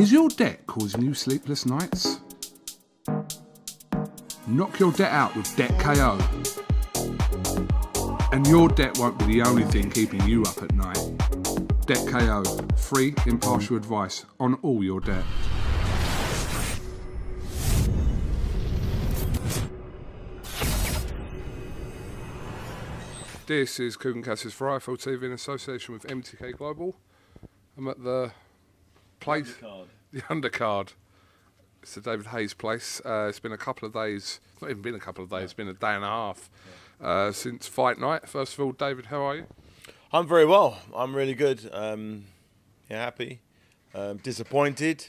Is your debt causing you sleepless nights? Knock your debt out with Debt KO. And your debt won't be the only thing keeping you up at night. Debt KO, free, impartial advice on all your debt. This is Kugan Cassius for IFL TV in association with MTK Global. I'm at the place, the undercard. It's the David Haye's place. Uh, it's been a couple of days, it's not even been a couple of days, it's been a day and a half uh, since fight night. First of all, David, how are you? I'm very well. I'm really good. Um, yeah, happy. Um, disappointed,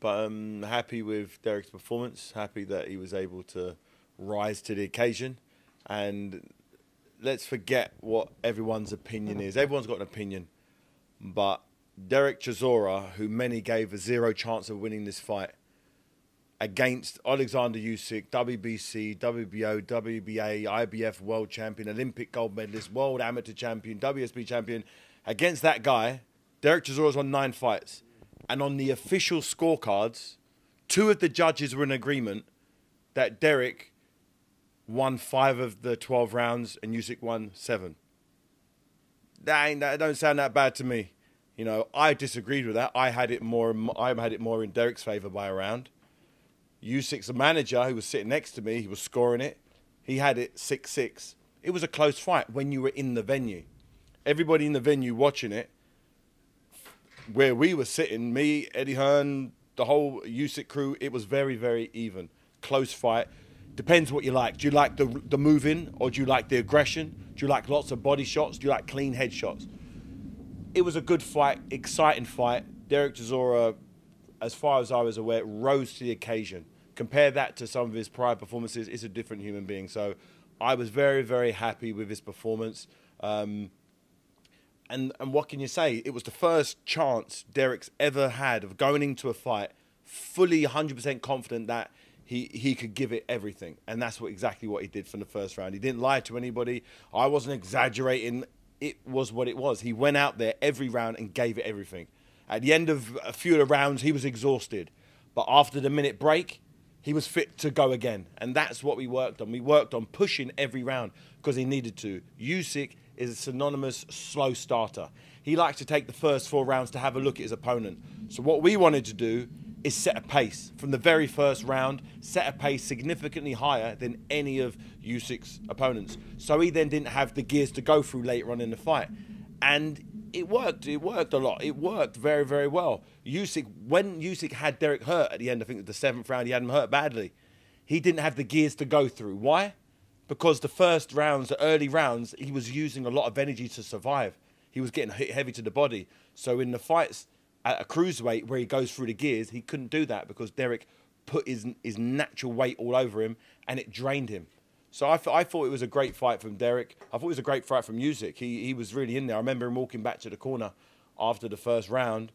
but I'm happy with Derek's performance. Happy that he was able to rise to the occasion. And let's forget what everyone's opinion is. Everyone's got an opinion, but Derek Chisora, who many gave a zero chance of winning this fight, against Alexander Usyk, WBC, WBO, WBA, IBF world champion, Olympic gold medalist, world amateur champion, WSB champion, against that guy, Derek Chisora's won nine fights. And on the official scorecards, two of the judges were in agreement that Derek won five of the 12 rounds and Usyk won seven. That, ain't, that don't sound that bad to me. You know, I disagreed with that. I had it more. I had it more in Derek's favour by a round. Usyk's manager, who was sitting next to me, he was scoring it. He had it six six. It was a close fight when you were in the venue. Everybody in the venue watching it, where we were sitting, me, Eddie Hearn, the whole Usyk crew, it was very, very even. Close fight. Depends what you like. Do you like the the moving or do you like the aggression? Do you like lots of body shots? Do you like clean head shots? It was a good fight, exciting fight. Derek Chisora, as far as I was aware, rose to the occasion. Compare that to some of his prior performances, is a different human being. So I was very, very happy with his performance. Um, and and what can you say? It was the first chance Derek's ever had of going into a fight fully 100% confident that he he could give it everything, and that's what exactly what he did from the first round. He didn't lie to anybody. I wasn't exaggerating. It was what it was. He went out there every round and gave it everything. At the end of a few of the rounds, he was exhausted, but after the minute break, he was fit to go again, and that's what we worked on. We worked on pushing every round because he needed to. Usyk is a synonymous slow starter. He likes to take the first four rounds to have a look at his opponent. So what we wanted to do is set a pace from the very first round, set a pace significantly higher than any of Usyk's opponents. So he then didn't have the gears to go through later on in the fight. And it worked. It worked a lot. It worked very, very well. Usyk, when Usyk had Derek hurt at the end, I think the seventh round, he had him hurt badly. He didn't have the gears to go through. Why? Because the first rounds, the early rounds, he was using a lot of energy to survive. He was getting hit heavy to the body. So in the fights at a cruiserweight where he goes through the gears, he couldn't do that because Derek put his his natural weight all over him and it drained him. So I, th- I thought it was a great fight from Derek. I thought it was a great fight from Usyk. He he was really in there. I remember him walking back to the corner after the first round,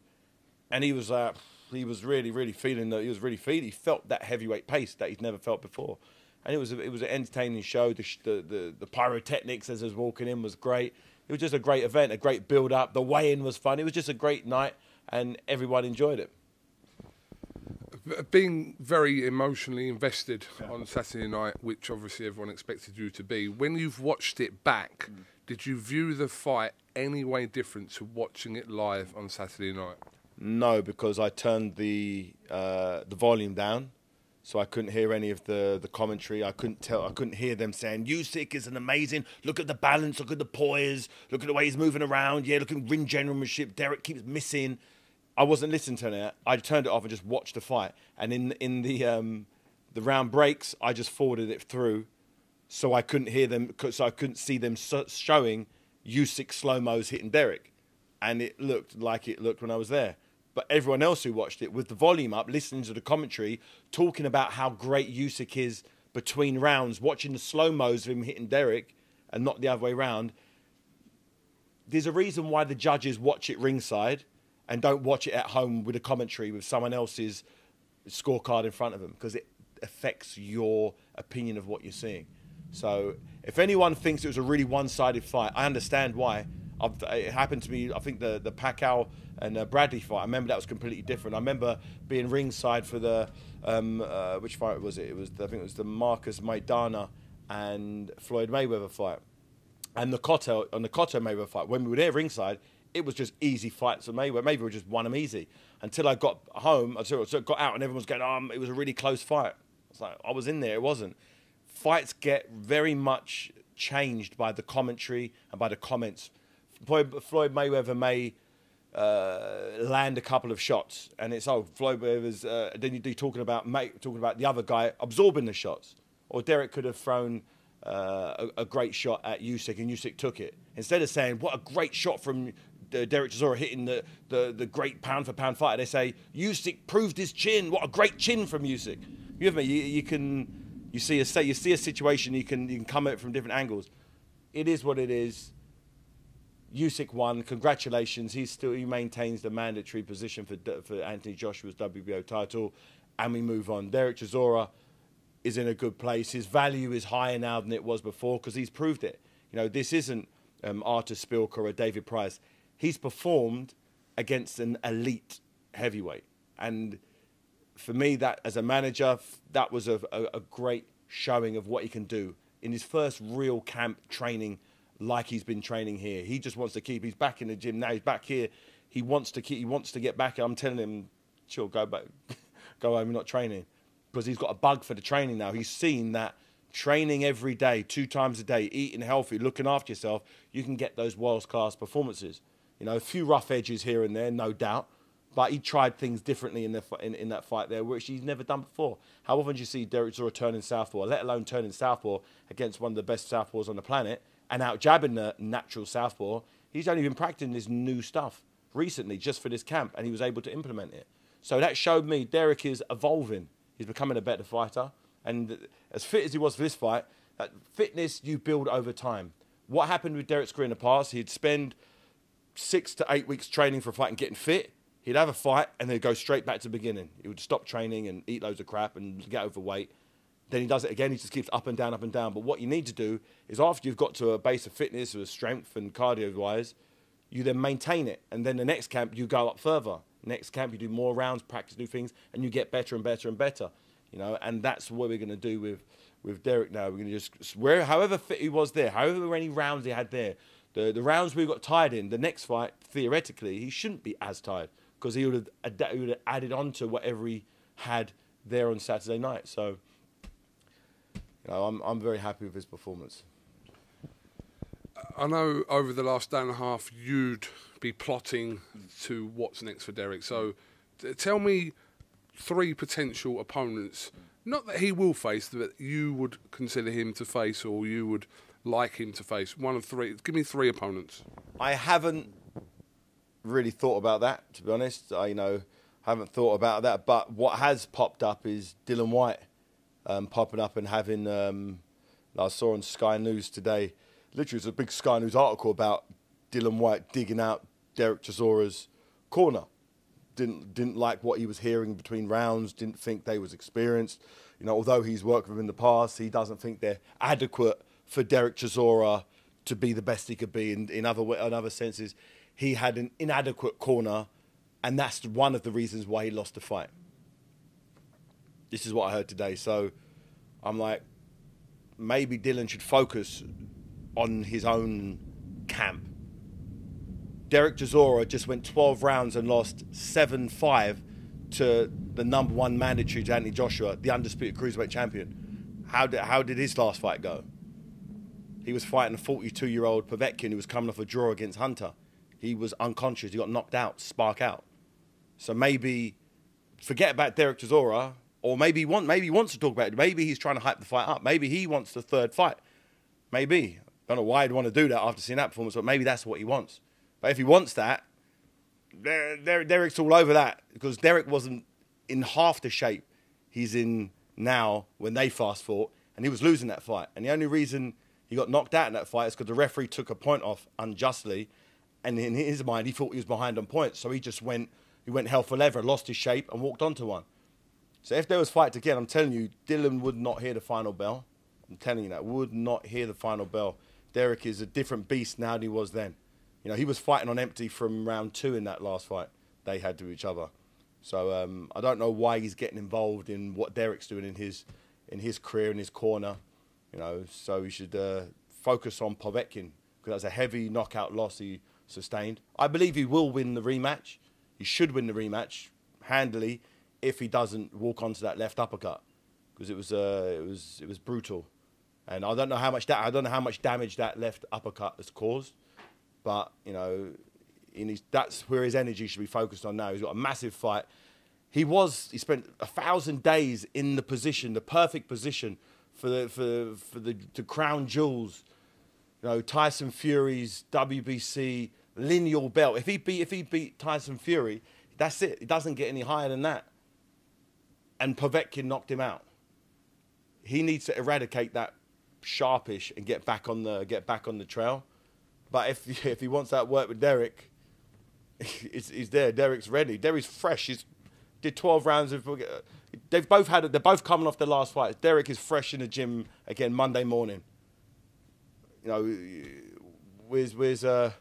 and he was uh, he was really really feeling that he was really feeling. He felt that heavyweight pace that he'd never felt before, and it was a, it was an entertaining show. The, the the the pyrotechnics as he was walking in was great. It was just a great event, a great build up. The weigh in was fun. It was just a great night and everyone enjoyed it. Being very emotionally invested yeah. on Saturday night, which obviously everyone expected you to be, when you've watched it back, mm. did you view the fight any way different to watching it live on Saturday night? No, because I turned the uh, the volume down, so I couldn't hear any of the, the commentary. I couldn't tell. I couldn't hear them saying Usyk is an amazing. Look at the balance. Look at the poise. Look at the way he's moving around. Yeah, look at ring generalship. Derek keeps missing. I wasn't listening to it. I turned it off and just watched the fight. And in in the um, the round breaks, I just forwarded it through, so I couldn't hear them. So I couldn't see them showing Usyk slow mos hitting Derek, and it looked like it looked when I was there. But everyone else who watched it with the volume up, listening to the commentary, talking about how great Usyk is between rounds, watching the slow mos of him hitting Derek, and not the other way around. There's a reason why the judges watch it ringside and don't watch it at home with a commentary with someone else's scorecard in front of them because it affects your opinion of what you're seeing. So if anyone thinks it was a really one-sided fight, I understand why. I've, it happened to me. I think the the Pacquiao and uh, Bradley fight. I remember that was completely different. I remember being ringside for the um, uh, which fight was it? It was I think it was the Marcos Maidana and Floyd Mayweather fight, and the Cotto on the Cotto Mayweather fight. When we were there ringside, it was just easy fights for Mayweather. Mayweather just won them easy until I got home. I got out and everyone was going, "Oh, it was a really close fight." It's like I was in there. It wasn't. Fights get very much changed by the commentary and by the comments. Floyd, Mayweather may uh, land a couple of shots, and it's oh Floyd Mayweather's. Uh, then you're talking about talking about the other guy absorbing the shots, or Derek could have thrown uh, a, a, great shot at Usyk, and Usyk took it instead of saying what a great shot from. Derek Chisora hitting the, the, the great pound for pound fighter. They say Usyk proved his chin. What a great chin from Usyk. You have me. You, you can you see a you see a situation. You can you can come at it from different angles. It is what it is. Usyk won. Congratulations. He still he maintains the mandatory position for for Anthony Joshua's WBO title, and we move on. Derek Chisora is in a good place. His value is higher now than it was before because he's proved it. You know, this isn't um, Artur Szpilka or David Price. He's performed against an elite heavyweight, and for me, that as a manager, that was a, a, a great showing of what he can do in his first real camp training like he's been training here. He just wants to keep. He's back in the gym now. He's back here. He wants to keep. He wants to get back. I'm telling him, chill, go back, go home. You're not training because he's got a bug for the training now. He's seen that training every day, two times a day, eating healthy, looking after yourself, you can get those world class performances. You know, a few rough edges here and there, no doubt. But he tried things differently in, the, in, in that fight there, which he's never done before. How often do you see Derek Chisora turning southpaw, let alone turning southpaw against one of the best southpaws on the planet? and out jabbing the natural southpaw, he's only been practicing this new stuff recently just for this camp, and he was able to implement it. So that showed me Derek is evolving. He's becoming a better fighter, and as fit as he was for this fight, that fitness you build over time. What happened with Derek's career in the past? He'd spend six to eight weeks training for a fight and getting fit. He'd have a fight and then go straight back to the beginning. He would stop training and eat loads of crap and get overweight then he does it again. He just keeps up and down, up and down. But what you need to do is after you've got to a base of fitness or strength and cardio wise, you then maintain it. And then the next camp, you go up further. Next camp, you do more rounds, practice new things, and you get better and better and better. You know, and that's what we're going to do with, with Derek now. We're going to just, where, however fit he was there, however many rounds he had there, the, the rounds we got tired in, the next fight, theoretically, he shouldn't be as tired because he would have, added on to whatever he had there on Saturday night. So, you know, I'm I'm very happy with his performance. I know over the last day and a half you'd be plotting to what's next for Derek. So tell me three potential opponents, not that he will face, that you would consider him to face or you would like him to face. One of three. Give me three opponents. I haven't really thought about that, to be honest. I you know haven't thought about that, but what has popped up is Dillian Whyte um, popping up and having. Um, I saw on Sky News today, literally, it's a big Sky News article about Dillian Whyte digging out Derek Chisora's corner. Didn't didn't like what he was hearing between rounds. Didn't think they was experienced. You know, although he's worked with them in the past, he doesn't think they're adequate for Derek Chisora to be the best he could be. In, in other in other senses, he had an inadequate corner, and that's one of the reasons why he lost the fight. This is what I heard today. So I'm like, maybe Dillian should focus on his own camp. Derek Chisora just went 12 rounds and lost 7 5 to the number one mandatory to Anthony Joshua, the undisputed cruiserweight champion. How did, how did his last fight go? He was fighting a 42 year old Povetkin who was coming off a draw against Hunter. He was unconscious. He got knocked out, spark out. So maybe forget about Derek Chisora or maybe he want maybe he wants to talk about it. Maybe he's trying to hype the fight up. Maybe he wants the third fight. Maybe. I don't know why he'd want to do that after seeing that performance, but maybe that's what he wants. But if he wants that, Derek's all over that because Derek wasn't in half the shape he's in now when they fast fought, and he was losing that fight. And the only reason he got knocked out in that fight is because the referee took a point off unjustly, and in his mind he thought he was behind on points, so he just went he went hell for leather, lost his shape, and walked onto one. So if there was fights again, I'm telling you, Dillian would not hear the final bell. I'm telling you that would not hear the final bell. Derek is a different beast now than he was then. You know, he was fighting on empty from round two in that last fight they had to each other. So um, I don't know why he's getting involved in what Derek's doing in his in his career in his corner. You know, so he should uh, focus on Povetkin because that's a heavy knockout loss he sustained. I believe he will win the rematch. He should win the rematch handily if he doesn't walk onto that left uppercut because it was uh, it was it was brutal, and I don't know how much that I don't know how much damage that left uppercut has caused, but you know, his, that's where his energy should be focused on now. He's got a massive fight. He was he spent a thousand days in the position, the perfect position for the for for the, the crown jewels. You know, Tyson Fury's WBC lineal belt. If he beat if he beat Tyson Fury, that's it. It doesn't get any higher than that. And Povetkin knocked him out. He needs to eradicate that sharpish and get back on the get back on the trail. But if if he wants that work with Derek, he's, he's there. Derek's ready. Derek's fresh. He's did 12 rounds of. They've both had. They're both coming off their last fight. Derek is fresh in the gym again Monday morning. You know, where's where's uh,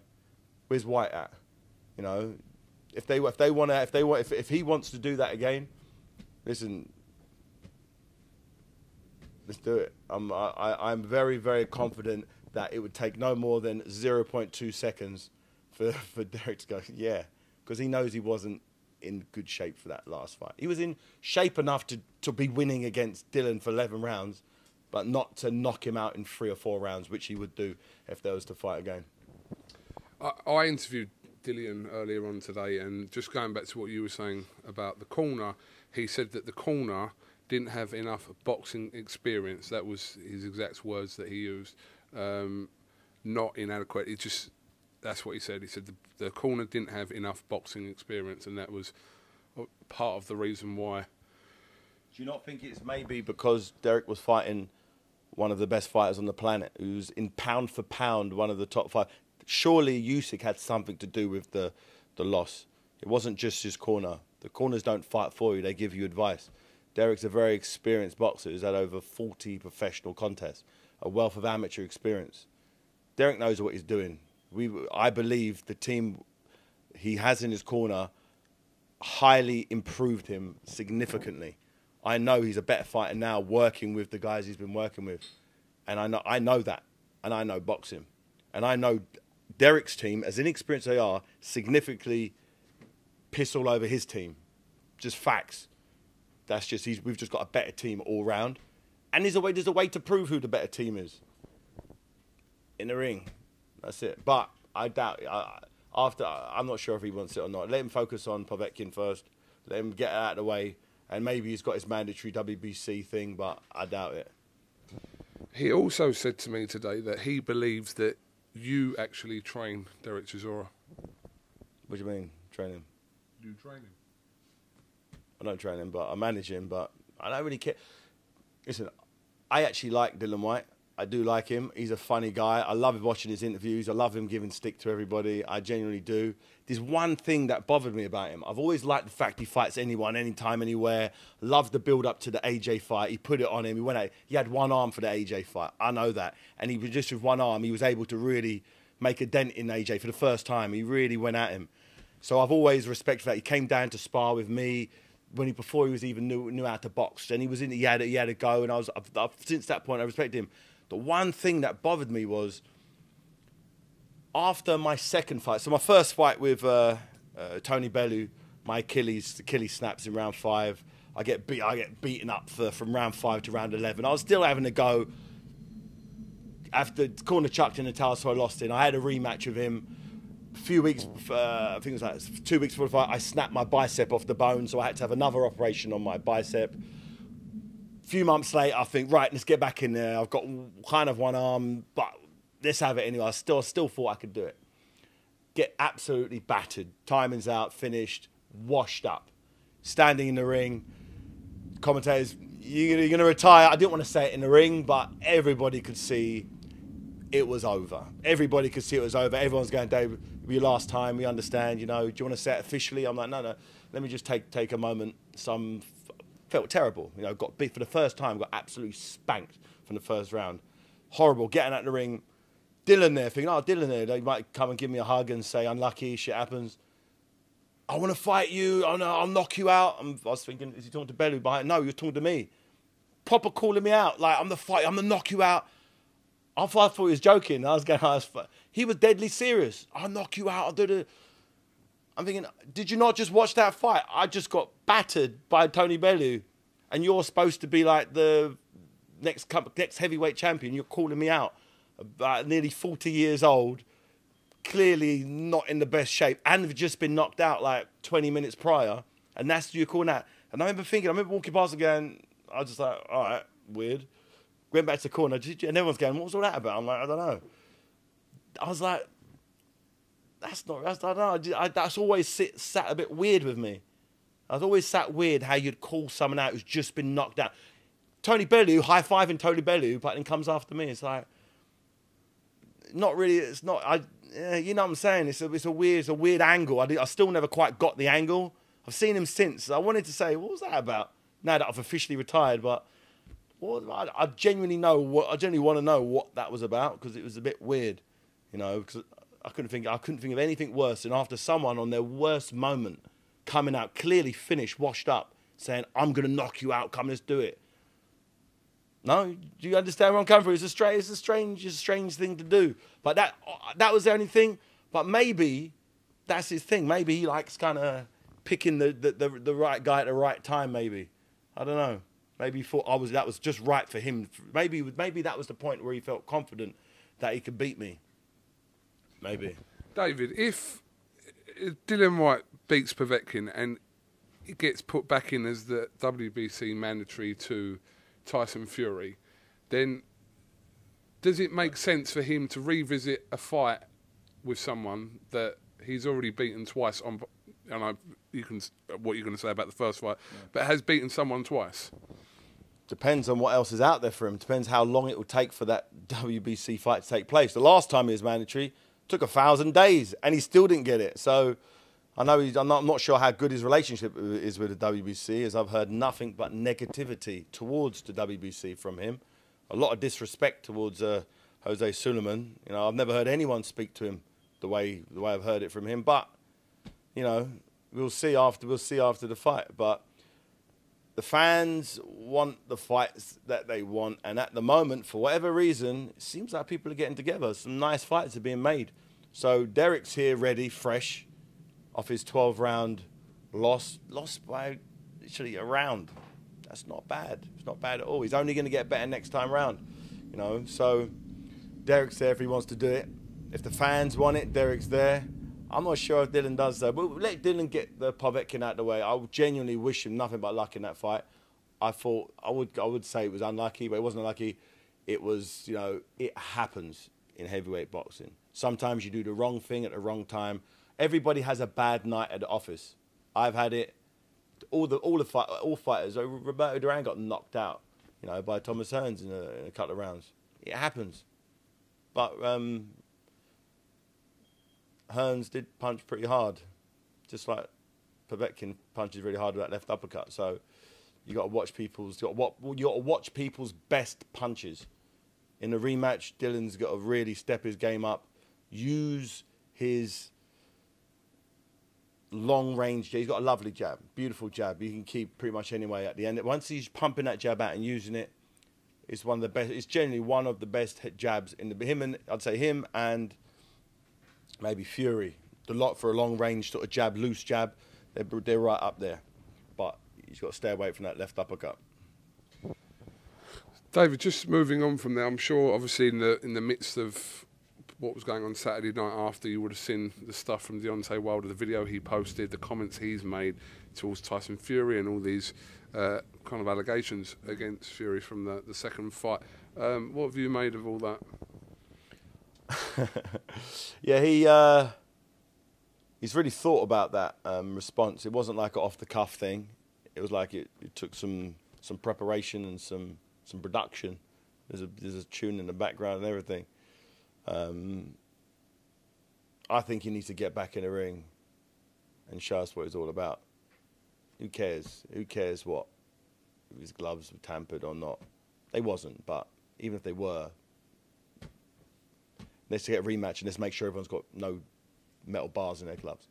where's Whyte at? You know, if they if they want to if they want if if he wants to do that again, listen. Let's do it. I'm I, I'm very very confident that it would take no more than 0.2 seconds for for Derek to go yeah because he knows he wasn't in good shape for that last fight. He was in shape enough to, to be winning against Dillian for 11 rounds, but not to knock him out in three or four rounds, which he would do if there was to fight again. I, I interviewed Dillian earlier on today, and just going back to what you were saying about the corner, he said that the corner didn't have enough boxing experience. That was his exact words that he used. Um, not inadequate. He just that's what he said. He said the, the corner didn't have enough boxing experience, and that was uh, part of the reason why. Do you not think it's maybe because Derek was fighting one of the best fighters on the planet, who's in pound for pound one of the top five? Surely Usyk had something to do with the the loss. It wasn't just his corner. The corners don't fight for you; they give you advice. Derek's a very experienced boxer who's had over 40 professional contests, a wealth of amateur experience. Derek knows what he's doing we, I believe the team he has in his corner highly improved him significantly. I know he's a better fighter now working with the guys he's been working with. And I know, I know that. And I know boxing. And I know Derek's team, as inexperienced they are, significantly piss all over his team. Just facts. That's just, he's, we've just got a better team all round. And there's a way, there's a way to prove who the better team is. In the ring. That's it. But I doubt. I, after I'm not sure if he wants it or not. Let him focus on Povetkin first. Let him get out of the way, and maybe he's got his mandatory WBC thing, but I doubt it. He also said to me today that he believes that you actually train Derek Chisora. What do you mean, train him? You train him. I don't train him, but I manage him. But I don't really care. Listen, I actually like Dillian Whyte. I do like him. He's a funny guy. I love watching his interviews. I love him giving stick to everybody. I genuinely do. There's one thing that bothered me about him. I've always liked the fact he fights anyone, anytime, anywhere. Loved the build up to the AJ fight. He put it on him. He went out. He had one arm for the AJ fight. I know that. And he was just with one arm, he was able to really make a dent in AJ for the first time. He really went at him. So I've always respected that. He came down to spar with me when he before he was even knew knew how to box. And he was in. He had he had a go, and I was I've, I've, since that point I respect him. The one thing that bothered me was after my second fight. So my first fight with uh, uh, Tony Bellew, my Achilles Achilles snaps in round five. I get beat. I get beaten up for, from round five to round eleven. I was still having a go. After corner chucked in the towel, so I lost it. I had a rematch with him. A few weeks, uh, I think it was like two weeks before the fight, I snapped my bicep off the bone, so I had to have another operation on my bicep few months later, I think, right, let's get back in there. I've got kind of one arm, but let's have it anyway. I still, still thought I could do it. Get absolutely battered. Timing's out, finished, washed up. Standing in the ring, commentators, you're going to retire. I didn't want to say it in the ring, but everybody could see it was over. Everybody could see it was over. Everyone's going, Dave, your last time. We understand. You know, do you want to say it officially? I'm like, no, no. Let me just take take a moment. Some felt terrible. You know, got beat for the first time, got absolutely spanked from the first round. Horrible. Getting out the ring, Dillian there, thinking, oh, Dillian there, they might come and give me a hug and say, unlucky, shit happens. I want to fight you. No, I'll knock you out. I'm, I was thinking, is he talking to Bellew behind? No, you're talking to me. Proper calling me out, like I'm the fight. I'm the knock you out. I thought, I thought he was joking. I was going, I was, he was deadly serious. I'll knock you out. I'll do the. I'm thinking, did you not just watch that fight? I just got battered by Tony Bellew, and you're supposed to be like the next next heavyweight champion. You're calling me out, about nearly 40 years old, clearly not in the best shape, and have just been knocked out like 20 minutes prior, and that's you calling that. And I remember thinking, I remember walking past again. I was just like, all right, weird. Went back to the corner, and everyone's going, what was all that about? I'm like, I don't know. I was like, that's not, that's, I don't know. I, that's always sit, sat a bit weird with me. I was always sat weird how you'd call someone out who's just been knocked out. Tony Bellew, high fiving Tony Bellew, but then comes after me. It's like, not really, it's not, I, yeah, you know what I'm saying? It's a, it's a weird, it's a weird angle. I, I still never quite got the angle. I've seen him since. I wanted to say, what was that about? Now that I've officially retired, but what, I, I genuinely know what, I genuinely want to know what that was about because it was a bit weird, you know, because I couldn't think, I couldn't think of anything worse than after someone on their worst moment coming out, clearly finished, washed up, saying, I'm to knock you out, come, let's do it. No, do you understand where I'm coming from? It's a strange, it's a strange, it's a strange thing to do. But that that was the only thing. But maybe that's his thing. Maybe he likes kind of picking the, the, the, the, right guy at the right time. Maybe I don't know. Maybe he thought I was that was just right for him. Maybe maybe that was the point where he felt confident that he could beat me. Maybe. David, if Dillian Whyte beats Povetkin and it gets put back in as the WBC mandatory to Tyson Fury, then does it make sense for him to revisit a fight with someone that he's already beaten twice on? And I, you can what you're going to say about the first fight, yeah. but has beaten someone twice. Depends on what else is out there for him. Depends how long it will take for that WBC fight to take place. The last time he was mandatory took a thousand days, and he still didn't get it. So I know I'm, not, I'm not sure how good his relationship is with the WBC, as I've heard nothing but negativity towards the WBC from him. A lot of disrespect towards uh, Jose Sulaiman. You know, I've never heard anyone speak to him the way the way I've heard it from him. But you know, we'll see after we'll see after the fight. But the fans want the fights that they want, and at the moment, for whatever reason, it seems like people are getting together. Some nice fights are being made. So Derek's here, ready, fresh off his 12 round loss, lost by literally a round. That's not bad. It's not bad at all. He's only going to get better next time round, you know. So Derek's there if he wants to do it. If the fans want it, Derek's there. I'm not sure if Dillian does though, but let Dillian get the Povetkin out of the way. I genuinely wish him nothing but luck in that fight. I thought I would I would say it was unlucky, but it wasn't unlucky. It was you know it happens in heavyweight boxing. Sometimes you do the wrong thing at the wrong time everybody has a bad night at the office. I've had it. All the all the fight, all fighters. Roberto Duran got knocked out, you know, by Thomas Hearns in a, in a couple of rounds. It happens, but um, Hearns did punch pretty hard, just like Povetkin punches really hard with that left uppercut. So you got to watch people's. Got what you got to watch people's best punches. In the rematch, Dillian's got to really step his game up, use his long range. He's got a lovely jab, beautiful jab. You can keep pretty much anyway at the end. Once he's pumping that jab out and using it, it's one of the best. It's generally one of the best jabs in the him and I'd say him and maybe Fury. The lot for a long range sort of jab, loose jab. They're they're right up there, but he's got to stay away from that left uppercut. David, just moving on from there, I'm sure obviously in the in the midst of what was going on Saturday night after, you would have seen the stuff from Deontay Wilder, the video he posted, the comments he's made towards Tyson Fury, and all these uh, kind of allegations against Fury from the, the second fight. Um, what have you made of all that? yeah, he uh, he's really thought about that um, response. It wasn't like an off the cuff thing. It was like it, it took some some preparation and some some production. There's a there's a tune in the background and everything. Um, I think he needs to get back in the ring and show us what it's all about. Who cares? Who cares what his gloves were tampered or not? They wasn't, but even if they were, Let's get a rematch and let's make sure everyone's got no metal bars in their gloves.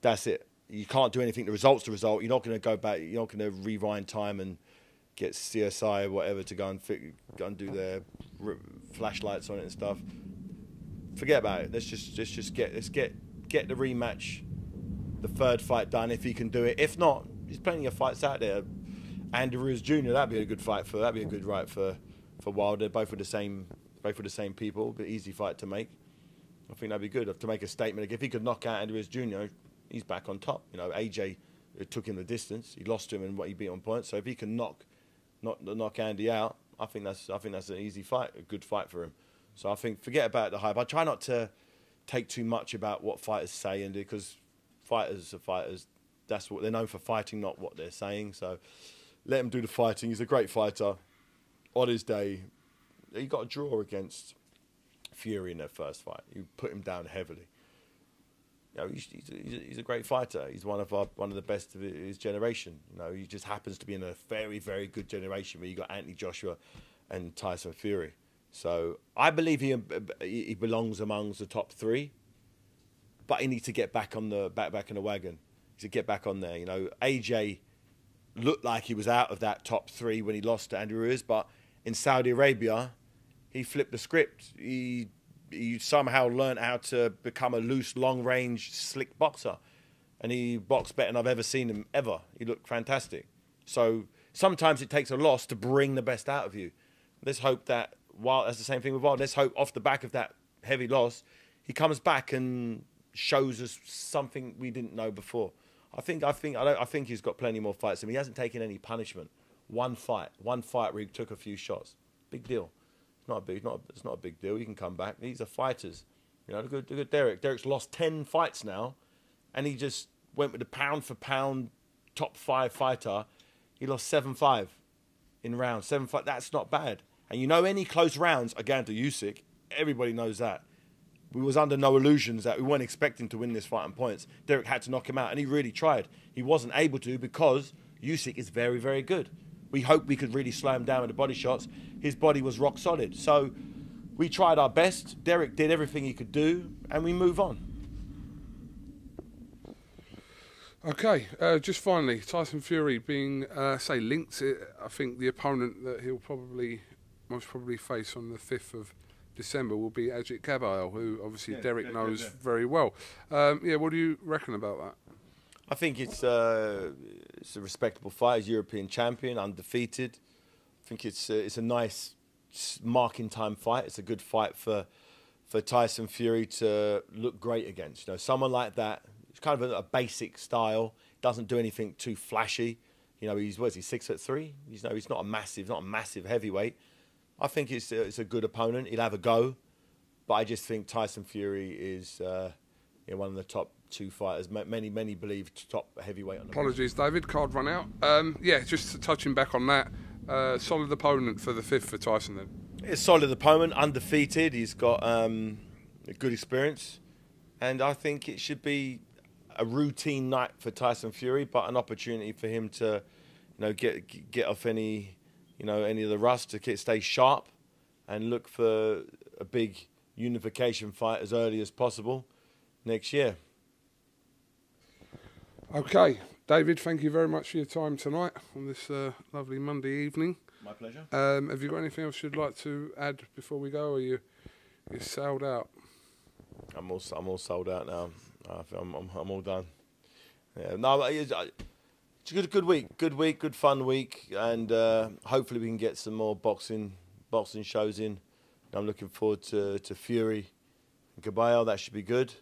That's it. You can't do anything. The result's the result. You're not going to go back. You're not going to rewind time and get CSI or whatever to go and fi- go and do their r- flashlights on it and stuff. Forget about it. Let's just let's just get let's get get the rematch, the third fight done if he can do it. If not, there's plenty of fights out there. Andy Jr. That'd be a good fight for. That'd be a good right for for Wilder. Both with the same with the same people. But easy fight to make. I think that'd be good uh, to make a statement. Like if he could knock out Andy Ruiz Jr., he's back on top. You know, AJ it uh, took him the distance. He lost to him and what he beat on points. So if he can knock knock knock Andy out, I think that's I think that's an easy fight, a good fight for him. So I think forget about the hype. I try not to take too much about what fighters say and because fighters are fighters. That's what they're known for fighting, not what they're saying. So let him do the fighting. He's a great fighter. On his day, he got a draw against Fury in their first fight. You put him down heavily. You know, he's, he's, a, he's a great fighter. He's one of our, one of the best of his generation. You know, he just happens to be in a very very good generation where you got Anthony Joshua and Tyson Fury. So I believe he he belongs amongst the top three, but he needs to get back on the back back in the wagon. He to get back on there. You know, AJ looked like he was out of that top three when he lost to Andy Ruiz, but in Saudi Arabia, he flipped the script. He he somehow learned how to become a loose, long range, slick boxer, and he boxed better than I've ever seen him ever. He looked fantastic. So sometimes it takes a loss to bring the best out of you. Let's hope that while that's the same thing with Wild. Let's hope off the back of that heavy loss, he comes back and shows us something we didn't know before. I think I think I, I think he's got plenty more fights. I mean, he hasn't taken any punishment. One fight, one fight where he took a few shots. Big deal. Not a big, not it's not a big deal. He can come back. These are fighters. You know, look at, look at Derek. Derek's lost ten fights now, and he just went with the pound for pound top five fighter. He lost seven five in rounds. Seven five. That's not bad. And you know, any close rounds are going to Usyk. Everybody knows that. We was under no illusions that we weren't expecting to win this fight on points. Derek had to knock him out, and he really tried. He wasn't able to because Usyk is very, very good. We hoped we could really slow him down with the body shots. His body was rock solid. So we tried our best. Derek did everything he could do, and we move on. Okay, uh, just finally, Tyson Fury being, uh, say, linked. I think the opponent that he'll probably, most probably face on the 5th of December will be Agit Kabayel, who obviously yeah, Derek yeah, knows yeah, very well. Um, yeah, what do you reckon about that? I think it's uh, it's a respectable fight. He's European champion, undefeated. I think it's uh, it's a nice marking time fight. It's a good fight for for Tyson Fury to look great against. You know, someone like that. It's kind of a, a basic style. Doesn't do anything too flashy. You know, he's what is he six foot three? He's no, he's not a massive, not a massive heavyweight. I think it's a, it's a good opponent. He'll have a go, but I just think Tyson Fury is uh, you know, one of the top two fighters. Many, many believe top heavyweight. On the Apologies, David. Card run out. Um, yeah, just touching back on that. Uh, solid opponent for the fifth for Tyson then. It's solid opponent, undefeated. He's got um, a good experience, and I think it should be a routine night for Tyson Fury, but an opportunity for him to, you know, get get off any, you know, any of the rust to get, stay sharp, and look for a big unification fight as early as possible next year. Okay, David, thank you very much for your time tonight on this uh, lovely Monday evening. My pleasure. Um, have you got anything else you'd like to add before we go, or you you sold out? I'm all I'm all sold out now. I'm I'm, I'm all done. Yeah, no, it's, it's a good good week, good week, good fun week, and uh, hopefully we can get some more boxing boxing shows in. I'm looking forward to to Fury and Kabayel. That should be good.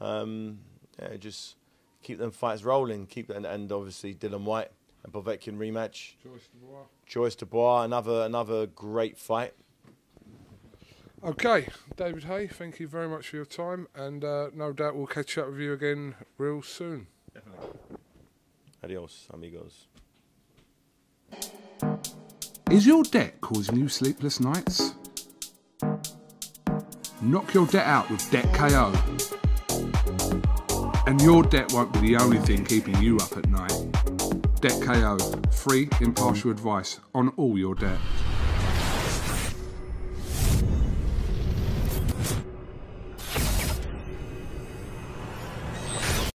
Um, yeah, just keep them fights rolling. Keep and, and obviously Dillian Whyte and Povetkin rematch. Joyce Dubois. Joyce Dubois, another another great fight. Okay, David Haye, thank you very much for your time, and uh, no doubt we'll catch up with you again real soon. Definitely. Adios, amigos. Is your debt causing you sleepless nights? Knock your debt out with Debt KO. And your debt won't be the only thing keeping you up at night. Debt KO, free, impartial advice on all your debt.